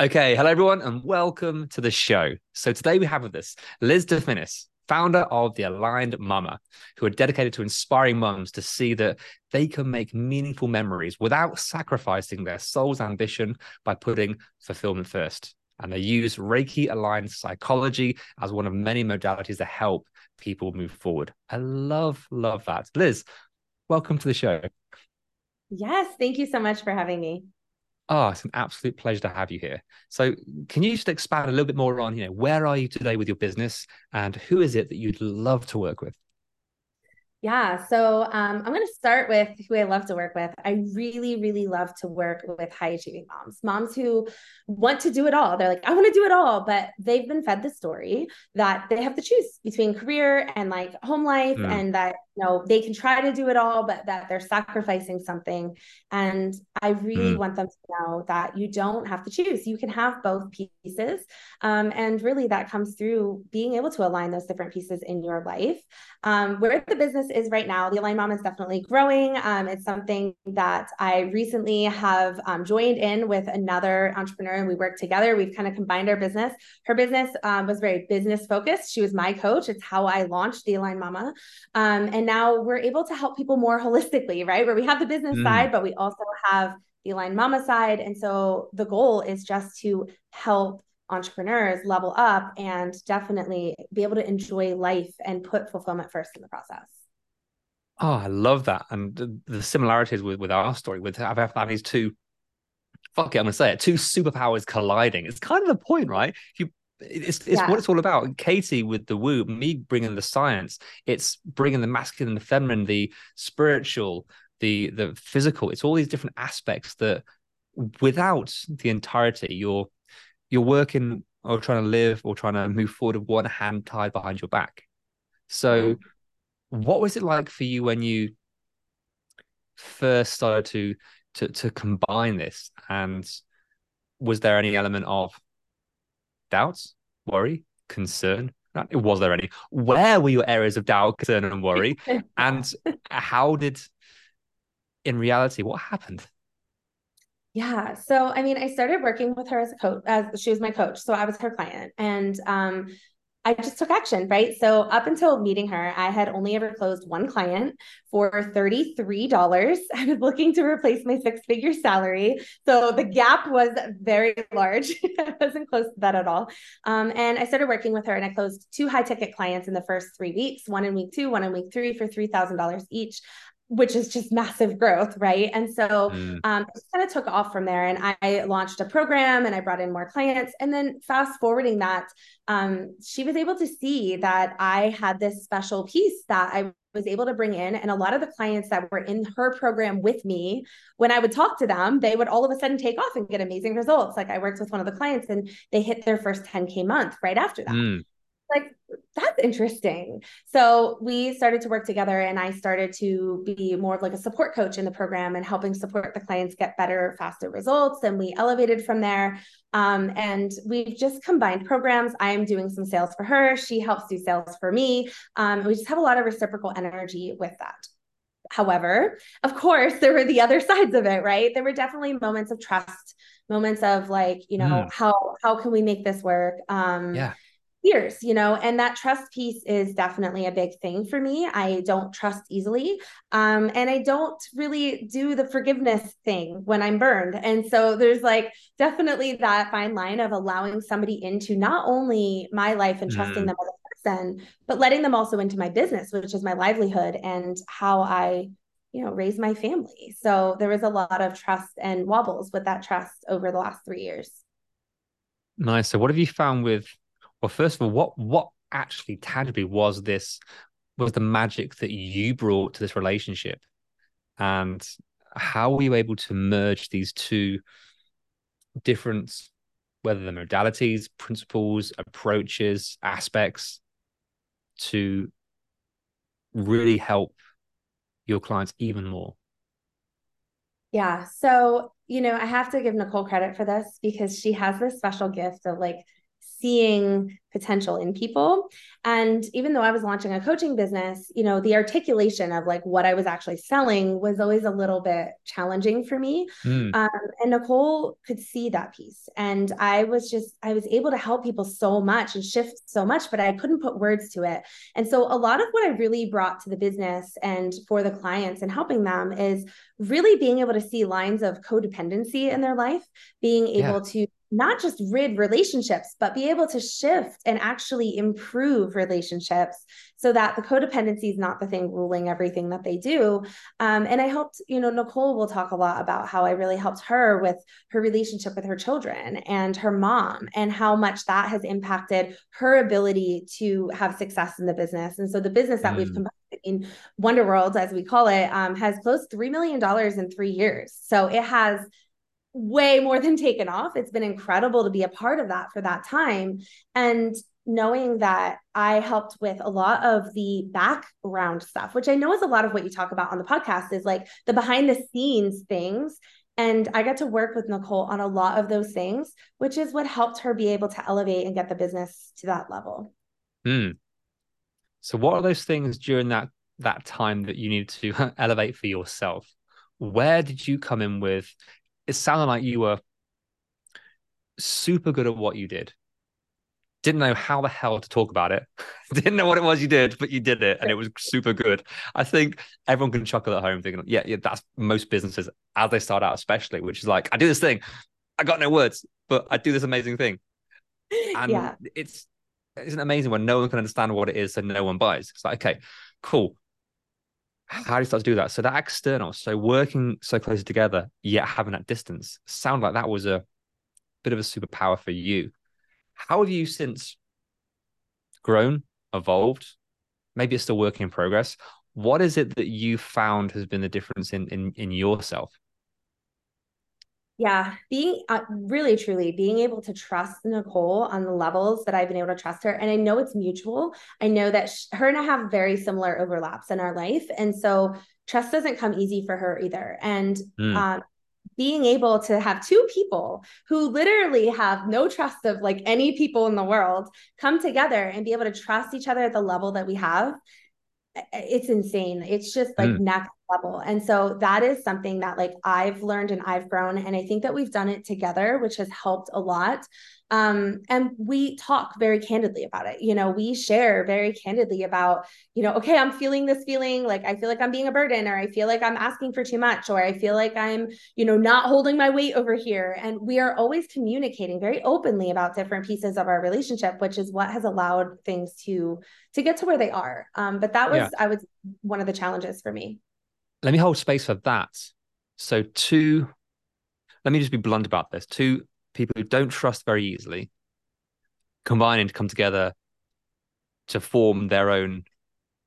Okay, hello everyone, and welcome to the show. So today we have with us Liz DeFinnis, founder of the Aligned Mama, who are dedicated to inspiring mums to see that they can make meaningful memories without sacrificing their soul's ambition by putting fulfillment first. And they use Reiki aligned psychology as one of many modalities to help people move forward. I love, love that. Liz, welcome to the show. Yes, thank you so much for having me. Oh, it's an absolute pleasure to have you here. So, can you just expand a little bit more on, you know, where are you today with your business and who is it that you'd love to work with? Yeah, so um, I'm going to start with who I love to work with. I really, really love to work with high achieving moms, moms who want to do it all. They're like, I want to do it all, but they've been fed the story that they have to choose between career and like home life, Mm. and that you know they can try to do it all, but that they're sacrificing something. And I really Mm. want them to know that you don't have to choose. You can have both pieces, um, and really that comes through being able to align those different pieces in your life um, where the business is right now, the Align Mom is definitely growing. Um, it's something that I recently have um, joined in with another entrepreneur, and we work together. We've kind of combined our business. Her business um, was very business focused. She was my coach. It's how I launched the Aligned Mama, um, and now we're able to help people more holistically, right? Where we have the business Mm. side, but we also have the aligned Mama side, and so the goal is just to help entrepreneurs level up and definitely be able to enjoy life and put fulfillment first in the process. Oh, I love that. And the, similarities with, with our story, with having these two, fuck it, I'm going to say it, two superpowers colliding. It's kind of the point, right? You, it's it's Yeah. what it's all about. Katie with the woo, me bringing the science. It's bringing the masculine, the feminine, the spiritual, the the physical. It's all these different aspects that, without the entirety, you're you're working or trying to live or trying to move forward with one hand tied behind your back. So, what was it like for you when you first started to to to combine this? And was there any element of doubts, worry, concern? Was there any? Where were your areas of doubt, concern, and worry? and how did, in reality, what happened? Yeah. So, I mean, I started working with her as a coach, as she was my coach. So I was her client and, um, I just took action, right? So up until meeting her, I had only ever closed one client for $33. I was looking to replace my six figure salary. So the gap was very large. I wasn't close to that at all. Um, and I started working with her and I closed two high ticket clients in the first three weeks, one in week two, one in week three for $3,000 each which is just massive growth, right? And so Mm, um, it kind of took off from there. And I, launched a program and I brought in more clients. And then fast forwarding that, um, she was able to see that I had this special piece that I was able to bring in. And a lot of the clients that were in her program with me, when I would talk to them, they would all of a sudden take off and get amazing results. Like I worked with one of the clients and they hit their first 10K month right after that mm, like that's interesting so we started to work together and i started to be more of like a support coach in the program and helping support the clients get better faster results and we elevated from there um, and we've just combined programs i'm doing some sales for her she helps do sales for me um, we just have a lot of reciprocal energy with that However, of course, there were the other sides of it, right? There were definitely moments of trust, moments of like, you know, Mm. how how can we make this work? Um, Yeah. Years, you know, and that trust piece is definitely a big thing for me. I don't trust easily. Um, and I don't really do the forgiveness thing when I'm burned. And so there's like definitely that fine line of allowing somebody into not only my life and trusting mm. them as a person, but letting them also into my business, which is my livelihood and how I you know raise my family so there was a lot of trust and wobbles with that trust over the last three years nice so what have you found with well, first of all, what what actually tangibly was this was the magic that you brought to this relationship, and how were you able to merge these two different, whether the modalities, principles, approaches, aspects, to really help your clients even more? Yeah. So, you know, I have to give Nicole credit for this because she has this special gift of like seeing potential in people and even though i was launching a coaching business you know the articulation of like what i was actually selling was always a little bit challenging for me mm. um, and nicole could see that piece and i was just i was able to help people so much and shift so much but i couldn't put words to it and so a lot of what i really brought to the business and for the clients and helping them is really being able to see lines of codependency in their life being able yeah. to not just rid relationships, but be able to shift and actually improve relationships so that the codependency is not the thing ruling everything that they do. Um, and I helped, you know, Nicole will talk a lot about how I really helped her with her relationship with her children and her mom and how much that has impacted her ability to have success in the business. And so the business that mm. we've combined in Wonder World, as we call it, um, has closed $3 million in three years. So it has way more than taken off. It's been incredible to be a part of that for that time. And knowing that I helped with a lot of the background stuff, which I know is a lot of what you talk about on the podcast, is like the behind the scenes things. And I got to work with Nicole on a lot of those things, which is what helped her be able to elevate and get the business to that level. Hmm. So, what are those things during that that time that you needed to elevate for yourself? Where did you come in with it sounded like you were super good at what you did. Didn't know how the hell to talk about it. Didn't know what it was you did, but you did it and it was super good. I think everyone can chuckle at home thinking, yeah, yeah, that's most businesses as they start out, especially, which is like, I do this thing. I got no words, but I do this amazing thing. And yeah. it's it's amazing when no one can understand what it is, so no one buys. It's like, okay, cool how do you start to do that? So that external, so working so closely together, yet having that distance, sound like that was a bit of a superpower for you. How have you since grown, evolved? Maybe it's still working in progress. What is it that you found has been the difference in in, in yourself? Yeah, being uh, really truly being able to trust Nicole on the levels that I've been able to trust her. And I know it's mutual. I know that she, her and I have very similar overlaps in our life. And so trust doesn't come easy for her either. And mm. um, being able to have two people who literally have no trust of like any people in the world come together and be able to trust each other at the level that we have it's insane. It's just like mm. next level. And so that is something that like I've learned and I've grown. And I think that we've done it together, which has helped a lot. Um, and we talk very candidly about it. You know, we share very candidly about, you know, okay, I'm feeling this feeling like I feel like I'm being a burden, or I feel like I'm asking for too much, or I feel like I'm, you know, not holding my weight over here. And we are always communicating very openly about different pieces of our relationship, which is what has allowed things to to get to where they are. Um, but that was, yeah. I was one of the challenges for me. Let me hold space for that. So two, let me just be blunt about this. Two people who don't trust very easily combining to come together to form their own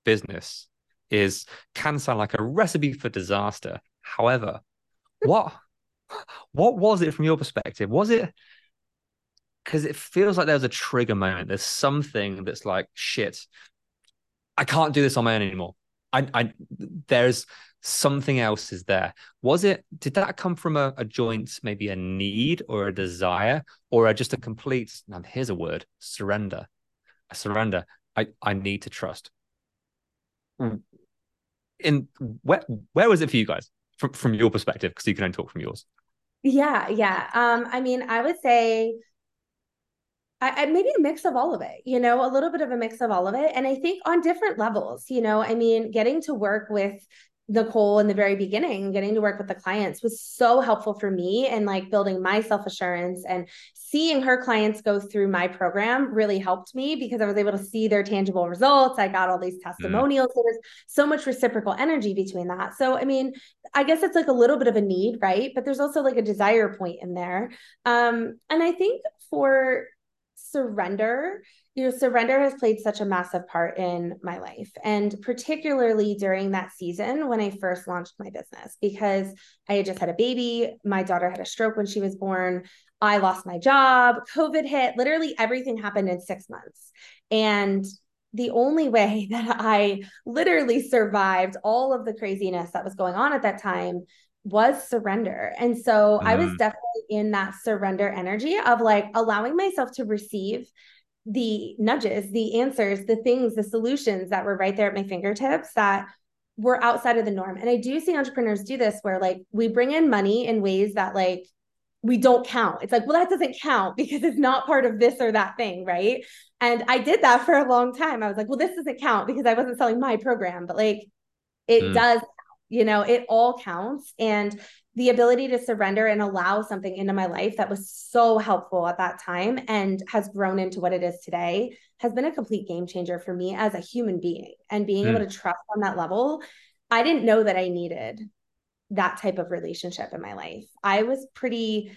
business is can sound like a recipe for disaster. However, what what was it from your perspective? Was it because it feels like there's a trigger moment. There's something that's like, shit, I can't do this on my own anymore. I, I there's something else is there. Was it, did that come from a, a joint, maybe a need or a desire, or a, just a complete, now here's a word, surrender, a surrender. I, I need to trust. In where, where was it for you guys from, from your perspective? Because you can only talk from yours. Yeah, yeah. Um, I mean, I would say I, I, maybe a mix of all of it, you know, a little bit of a mix of all of it. And I think on different levels, you know, I mean, getting to work with Nicole in the very beginning, getting to work with the clients was so helpful for me and like building my self assurance and seeing her clients go through my program really helped me because I was able to see their tangible results. I got all these mm. testimonials. Mm. There's so much reciprocal energy between that. So, I mean, I guess it's like a little bit of a need, right? But there's also like a desire point in there. Um, and I think for surrender, you know, surrender has played such a massive part in my life. And particularly during that season when I first launched my business, because I had just had a baby. My daughter had a stroke when she was born. I lost my job. COVID hit. Literally everything happened in six months. And the only way that I literally survived all of the craziness that was going on at that time was surrender. And so mm. I was mm. definitely in that surrender energy of like allowing myself to receive the nudges, the answers, the things, the solutions that were right there at my fingertips that were outside of the norm. And I do see entrepreneurs do this where like we bring in money in ways that like we don't count. It's like, well, that doesn't count because it's not part of this or that thing, right? And I did that for a long time. I was like, well, this doesn't count because I wasn't selling my program, but like it mm. does, you know, it all counts. And the ability to surrender and allow something into my life that was so helpful at that time and has grown into what it is today has been a complete game changer for me as a human being and being mm. able to trust on that level. I didn't know that I needed that type of relationship in my life. I was pretty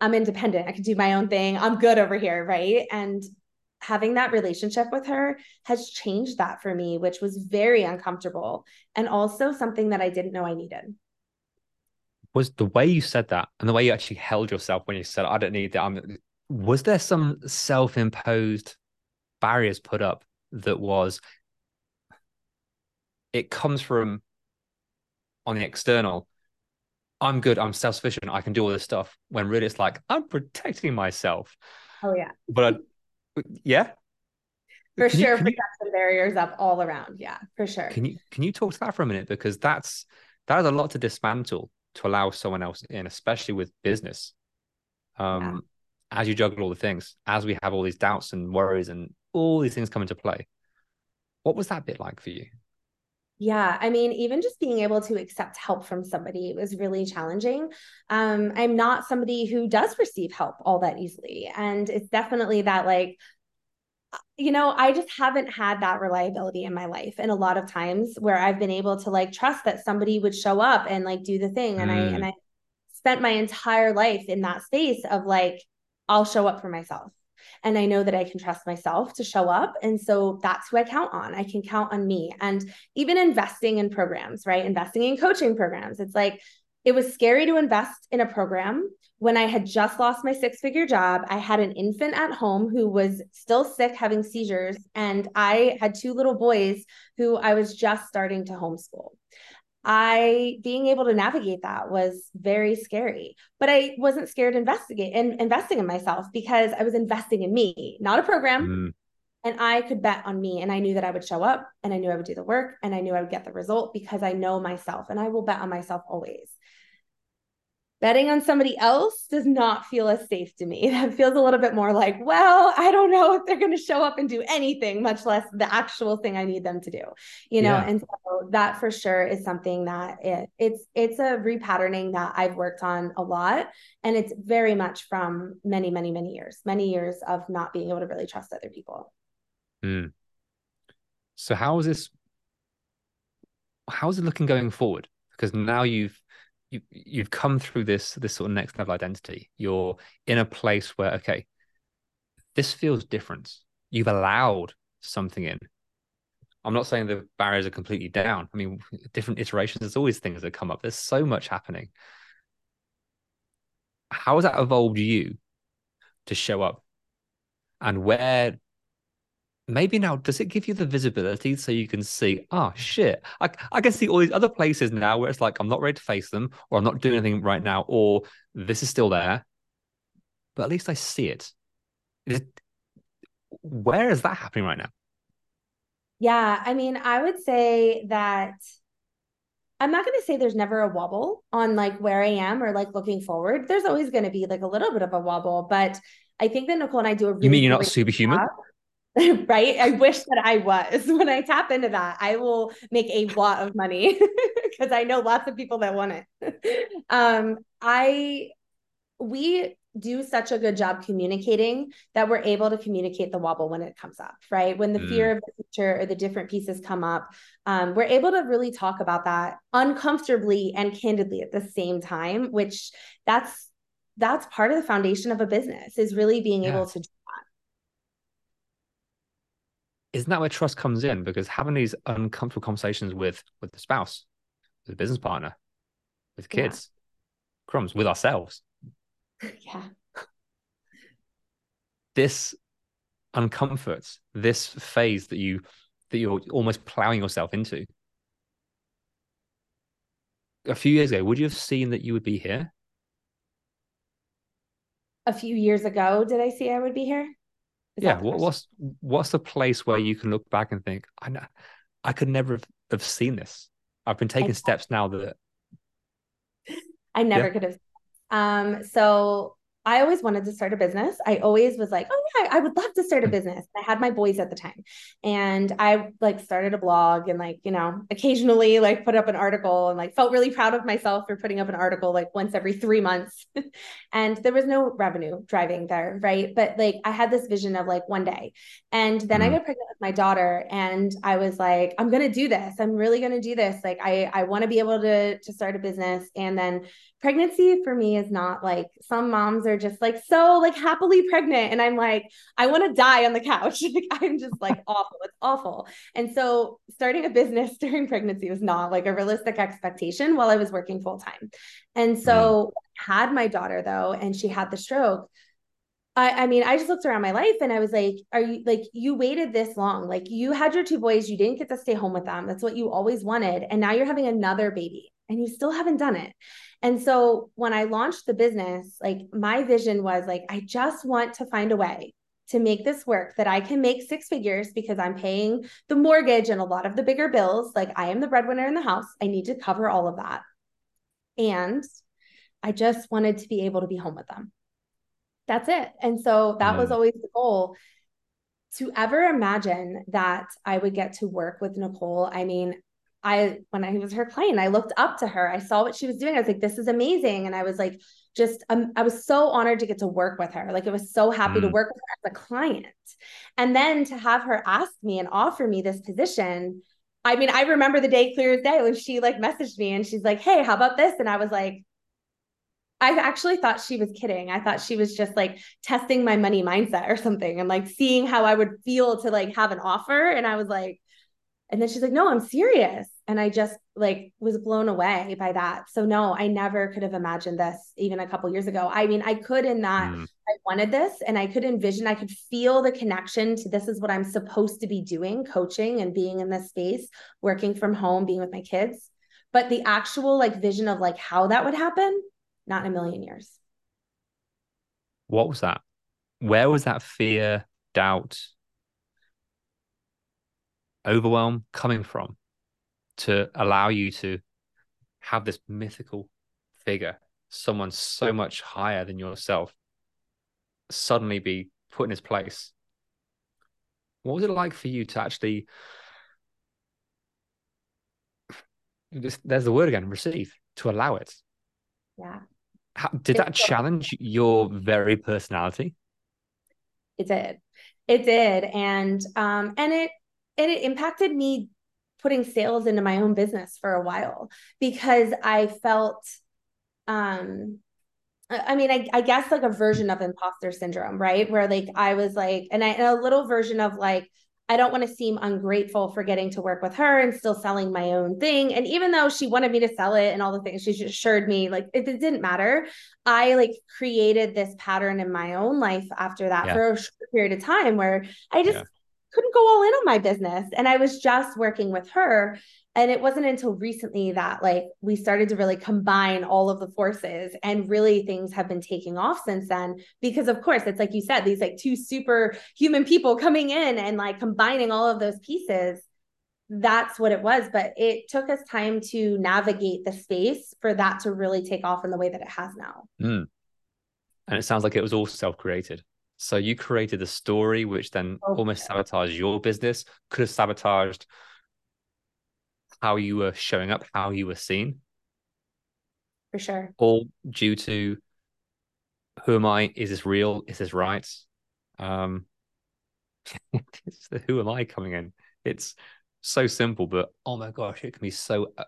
I'm independent. I can do my own thing. I'm good over here, right? And having that relationship with her has changed that for me, which was very uncomfortable and also something that I didn't know I needed was the way you said that and the way you actually held yourself when you said, I don't need that. I'm, was there some self imposed barriers put up that was, it comes from on the external, I'm good, I'm self sufficient, I can do all this stuff, when really it's like, I'm protecting myself. Oh, yeah. But I, yeah. For can sure, you, protection you, barriers up all around. Yeah, for sure. Can you can you talk to that for a minute? Because that's that is a lot to dismantle to allow someone else in, especially with business. Um, yeah. as you juggle all the things, as we have all these doubts and worries and all these things come into play. What was that bit like for you? Yeah, I mean, even just being able to accept help from somebody was really challenging. Um, I'm not somebody who does receive help all that easily. And it's definitely that like you know, I just haven't had that reliability in my life. And a lot of times where I've been able to like trust that somebody would show up and like do the thing. And mm. I and I spent my entire life in that space of like, I'll show up for myself. And I know that I can trust myself to show up. And so that's who I count on. I can count on me. And even investing in programs, right? Investing in coaching programs. It's like it was scary to invest in a program when I had just lost my six figure job. I had an infant at home who was still sick, having seizures, and I had two little boys who I was just starting to homeschool. I being able to navigate that was very scary, but I wasn't scared to investigate and investing in myself because I was investing in me, not a program. Mm. And I could bet on me, and I knew that I would show up, and I knew I would do the work, and I knew I would get the result because I know myself, and I will bet on myself always betting on somebody else does not feel as safe to me. That feels a little bit more like, well, I don't know if they're going to show up and do anything, much less the actual thing I need them to do. You know, yeah. and so that for sure is something that it, it's it's a repatterning that I've worked on a lot, and it's very much from many, many, many years, many years of not being able to really trust other people. Mm. So how is this? How is it looking going forward? Because now you've you you've come through this this sort of next level identity. You're in a place where okay, this feels different. You've allowed something in. I'm not saying the barriers are completely down. I mean, different iterations. There's always things that come up. There's so much happening. How has that evolved you to show up? And where maybe now does it give you the visibility so you can see oh shit I, I can see all these other places now where it's like i'm not ready to face them or i'm not doing anything right now or this is still there but at least i see it, it where is that happening right now? Yeah i mean i would say that i'm not going to say there's never a wobble on like where i am or like looking forward. There's always going to be like a little bit of a wobble but I think that Nicole and I do a really You mean you're not superhuman? right? I wish that I was. When I tap into that, I will make a lot of money because I know lots of people that want it. um, I we do such a good job communicating that we're able to communicate the wobble when it comes up, right? When the mm. fear of the future or the different pieces come up, um, we're able to really talk about that uncomfortably and candidly at the same time, which that's that's part of the foundation of a business is really being yeah. able to isn't that where trust comes in? Because having these uncomfortable conversations with with the spouse, with a business partner, with kids, yeah. crumbs, with ourselves. Yeah. This uncomfort, this phase that you that you're almost plowing yourself into. A few years ago, would you have seen that you would be here? A few years ago, did I see I would be here? Is yeah. What, what's what's the place where you can look back and think, I know, I could never have, have seen this. I've been taking steps now that I never yeah. could have. Um, so I always wanted to start a business. I always was like, oh yeah, I would love to start a hmm. business. I had my boys at the time. And I like started a blog and like, you know, occasionally like put up an article and like felt really proud of myself for putting up an article like once every 3 months. and there was no revenue driving there, right? But like I had this vision of like one day. And then mm-hmm. I got pregnant with my daughter and I was like, I'm going to do this. I'm really going to do this. Like I I want to be able to to start a business and then pregnancy for me is not like some moms are just like so like happily pregnant and i'm like i want to die on the couch like i'm just like awful it's awful and so starting a business during pregnancy was not like a realistic expectation while i was working full time and so mm. had my daughter though and she had the stroke I, I mean, I just looked around my life and I was like, are you like, you waited this long? Like, you had your two boys, you didn't get to stay home with them. That's what you always wanted. And now you're having another baby and you still haven't done it. And so when I launched the business, like my vision was like, I just want to find a way to make this work that I can make six figures because I'm paying the mortgage and a lot of the bigger bills. Like I am the breadwinner in the house. I need to cover all of that. And I just wanted to be able to be home with them. That's it. And so that was mm. always the goal to ever imagine that I would get to work with Nicole. I mean, I when I was her client, I looked up to her. I saw what she was doing. I was like, this is amazing. And I was like, just um, I was so honored to get to work with her. Like I was so happy mm. to work with her as a client. And then to have her ask me and offer me this position. I mean, I remember the day clear as day when she like messaged me and she's like, Hey, how about this? And I was like, I actually thought she was kidding. I thought she was just like testing my money mindset or something and like seeing how I would feel to like have an offer. And I was like, and then she's like, no, I'm serious. And I just like was blown away by that. So no, I never could have imagined this even a couple years ago. I mean, I could in that mm. I wanted this and I could envision, I could feel the connection to this is what I'm supposed to be doing, coaching and being in this space, working from home, being with my kids. But the actual like vision of like how that would happen, not in a million years. What was that? Where was that fear, doubt, overwhelm coming from to allow you to have this mythical figure, someone so much higher than yourself, suddenly be put in his place? What was it like for you to actually? there's the word again receive to allow it yeah How, did that challenge your very personality it did it did and um and it and it impacted me putting sales into my own business for a while because I felt um I mean, I, I guess like a version of imposter syndrome, right? Where like I was like, and I and a little version of like, I don't want to seem ungrateful for getting to work with her and still selling my own thing. And even though she wanted me to sell it and all the things, she just assured me like it, it didn't matter. I like created this pattern in my own life after that yeah. for a short period of time where I just yeah couldn't go all in on my business. And i was just working with her. And it wasn't until recently that like we started to really combine all of the forces and really things have been taking off since then. Because of course it's like you said these like two super human people coming in and like combining all of those pieces that's what it was. But it took us time to navigate the space for that to really take off in the way that it has now. Mm. and it sounds like it was all self-created So you created a story which then Oh, almost sabotaged your business, could have sabotaged how you were showing up, how you were seen, For sure. all due to who am I? Is this real? Is this right? Um, it's the who am I coming in? It's so simple, but oh my gosh, it can be so uh,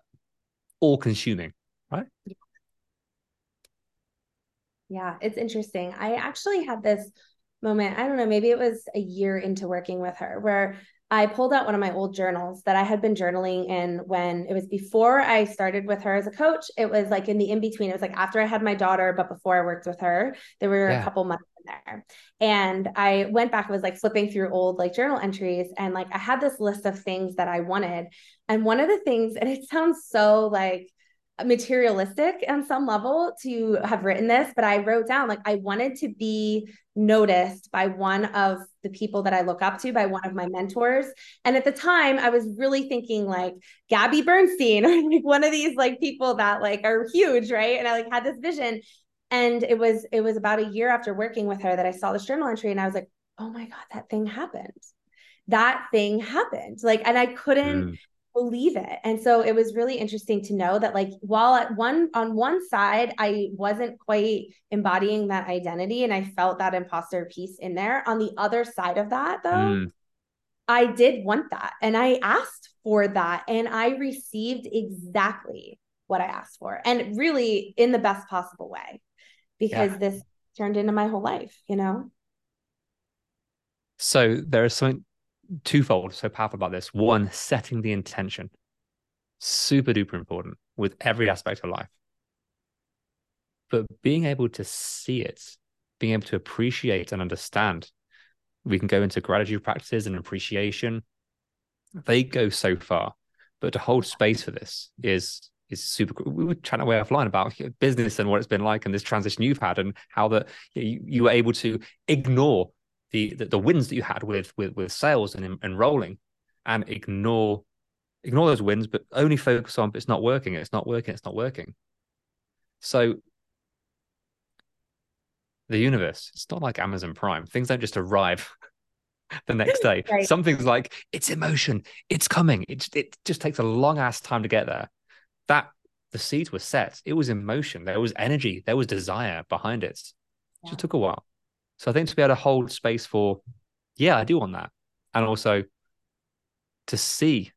all consuming, right? Yeah, it's interesting. I actually had this moment, I don't know, maybe it was a year into working with her, where I pulled out one of my old journals that I had been journaling in when it was before I started with her as a coach. It was like in the in between. It was like after I had my daughter, but before I worked with her, there were Yeah. a couple months in there. And I went back, I was like flipping through old like journal entries, and like I had this list of things that I wanted. And one of the things, and it sounds so like materialistic on some level to have written this, but I wrote down like I wanted to be noticed by one of the people that I look up to, by one of my mentors. And at the time, I was really thinking like Gabby Bernstein like one of these like people that like are huge, right? And I like had this vision. And it was it was about a year after working with her that I saw this journal entry and I was like, oh my God, that thing happened. That thing happened. Like, and I couldn't Mm, believe it. And so it was really interesting to know that like while at one on one side I wasn't quite embodying that identity and I felt that imposter piece in there, on the other side of that though, mm, I did want that and I asked for that and I received exactly what I asked for and really in the best possible way because Yeah. this turned into my whole life, you know? So there is something twofold so powerful about this. One, setting the intention, super duper important with every aspect of life. But being able to see it, being able to appreciate and understand, we can go into gratitude practices and appreciation. They go so far, but to hold space for this is is super. cool. We were chatting away offline about business and what it's been like and this transition you've had and how that you, you were able to ignore the, the the wins that you had with with with sales and enrolling and ignore ignore those wins but only focus on it's not working it's not working it's not working. So the universe it's not like amazon prime. Things don't just arrive the next day. Right. something's like it's emotion it's coming it, it just takes a long ass time to get there. That the seeds were set. It was emotion there was energy there was desire behind it. It Yeah. just took a while so I think to be able to hold space for, yeah, I do want that. And also to see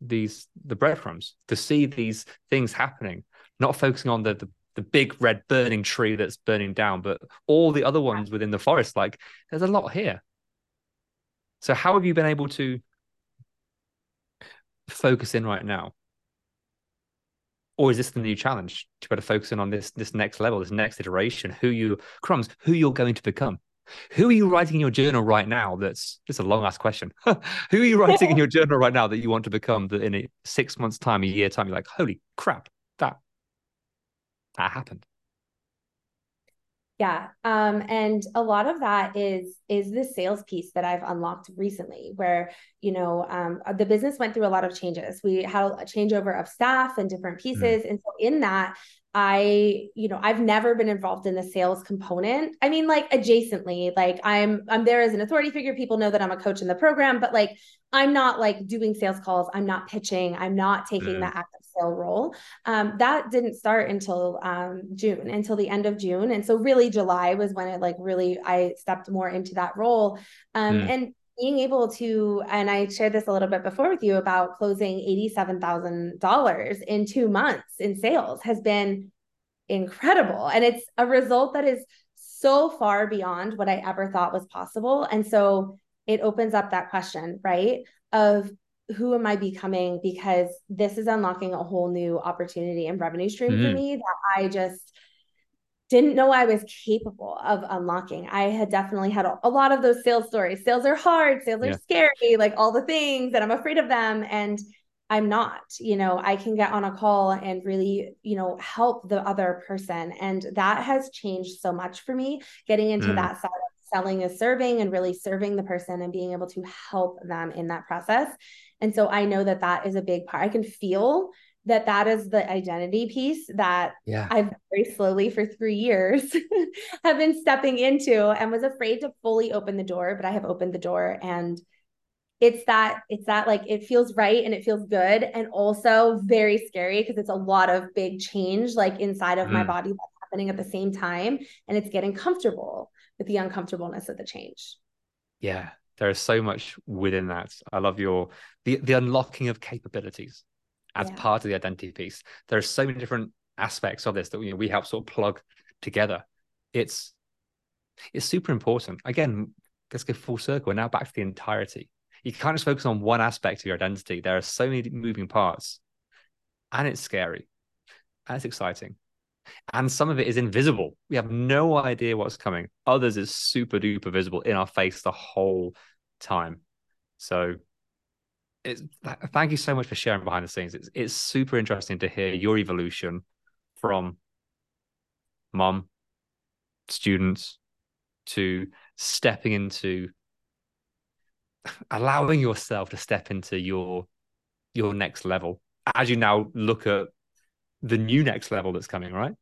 these the breadcrumbs, to see these things happening, not focusing on the the, the big red burning tree that's burning down, but all the other ones within the forest. Like there's a lot here. So how have you been able to focus in right now? Or is this the new challenge to be able to focus in on this this next level, this next iteration, who you crumbs, who you're going to become? Who are you writing in your journal right now? That's just a long ass question. who are you writing in your journal right now that you want to become that in a six months time, a year time, you're like, holy crap, that that happened. Yeah. Um, and a lot of that is is the sales piece that I've unlocked recently, where you know um, the business went through a lot of changes. We had a changeover of staff and different pieces, and so in that, I you know I've never been involved in the sales component. I mean, like adjacently, like I'm I'm there as an authority figure. People know that I'm a coach in the program, but like I'm not like doing sales calls. I'm not pitching. I'm not taking Mm. that active sale role. Um, that didn't start until um, June, until the end of June, and so really July was when it like really I stepped more into that role, um, Mm. and being able to and I shared this a little bit before with you about closing eighty seven thousand dollars in two months in sales has been incredible, and it's a result that is so far beyond what I ever thought was possible, and so it opens up that question, right? Of who am I becoming? Because this is unlocking a whole new opportunity and revenue stream for Mhm. me that I just didn't know I was capable of unlocking. I had definitely had a, a lot of those sales stories. Sales are hard, sales are scary, like all the things, and I'm afraid of them. And I'm not, you know, I can get on a call and really, you know, help the other person. And that has changed so much for me getting into Mm. that side selling is serving and really serving the person and being able to help them in that process. And so I know that that is a big part. I can feel that that is the identity piece that yeah. I've very slowly for three years have been stepping into and was afraid to fully open the door, but I have opened the door and it's that it's that like it feels right and it feels good and also very scary because it's a lot of big change like inside of mm. my body that's happening at the same time and it's getting comfortable with the uncomfortableness of the change. Yeah there is so much within that. I love your the the unlocking of capabilities as yeah. part of the identity piece. There are so many different aspects of this that you know, we help sort of plug together. It's it's super important. Again let's go full circle. Now back to the entirety. You can't just focus on one aspect of your identity. There are so many moving parts, and it's scary, and it's exciting, and some of it is invisible. We have no idea what's coming. Others is super duper visible in our face the whole time. So, it's thank you so much for sharing behind the scenes. It's it's super interesting to hear your evolution from mom, students, to stepping into allowing yourself to step into your your next level as you now look at the new next level that's coming right?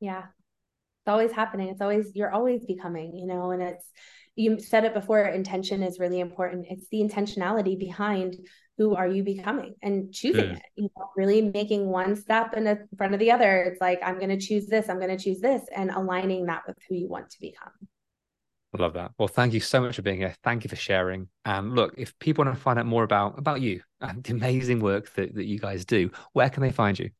Yeah. It's always happening. It's always you're always becoming you know and it's you said it before intention is really important. It's the intentionality behind who are you becoming and choosing mm. it you know really making one step in, front of the other. It's like i'm going to choose this i'm going to choose this and aligning that with who you want to become I love that. Well, thank you so much for being here. Thank you for sharing. And look, if people want to find out more about about you and the amazing work that, that you guys do, where can they find you?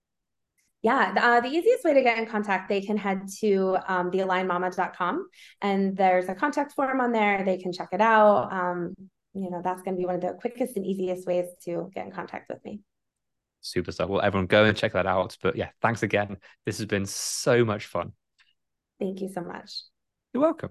Yeah, uh, the easiest way to get in contact, they can head to um, thealignedmama.com and there's a contact form on there. They can check it out. Um, you know, that's going to be one of the quickest and easiest ways to get in contact with me. Super stuff. Well, everyone go and check that out. But yeah, thanks again. This has been so much fun. Thank you so much. You're welcome.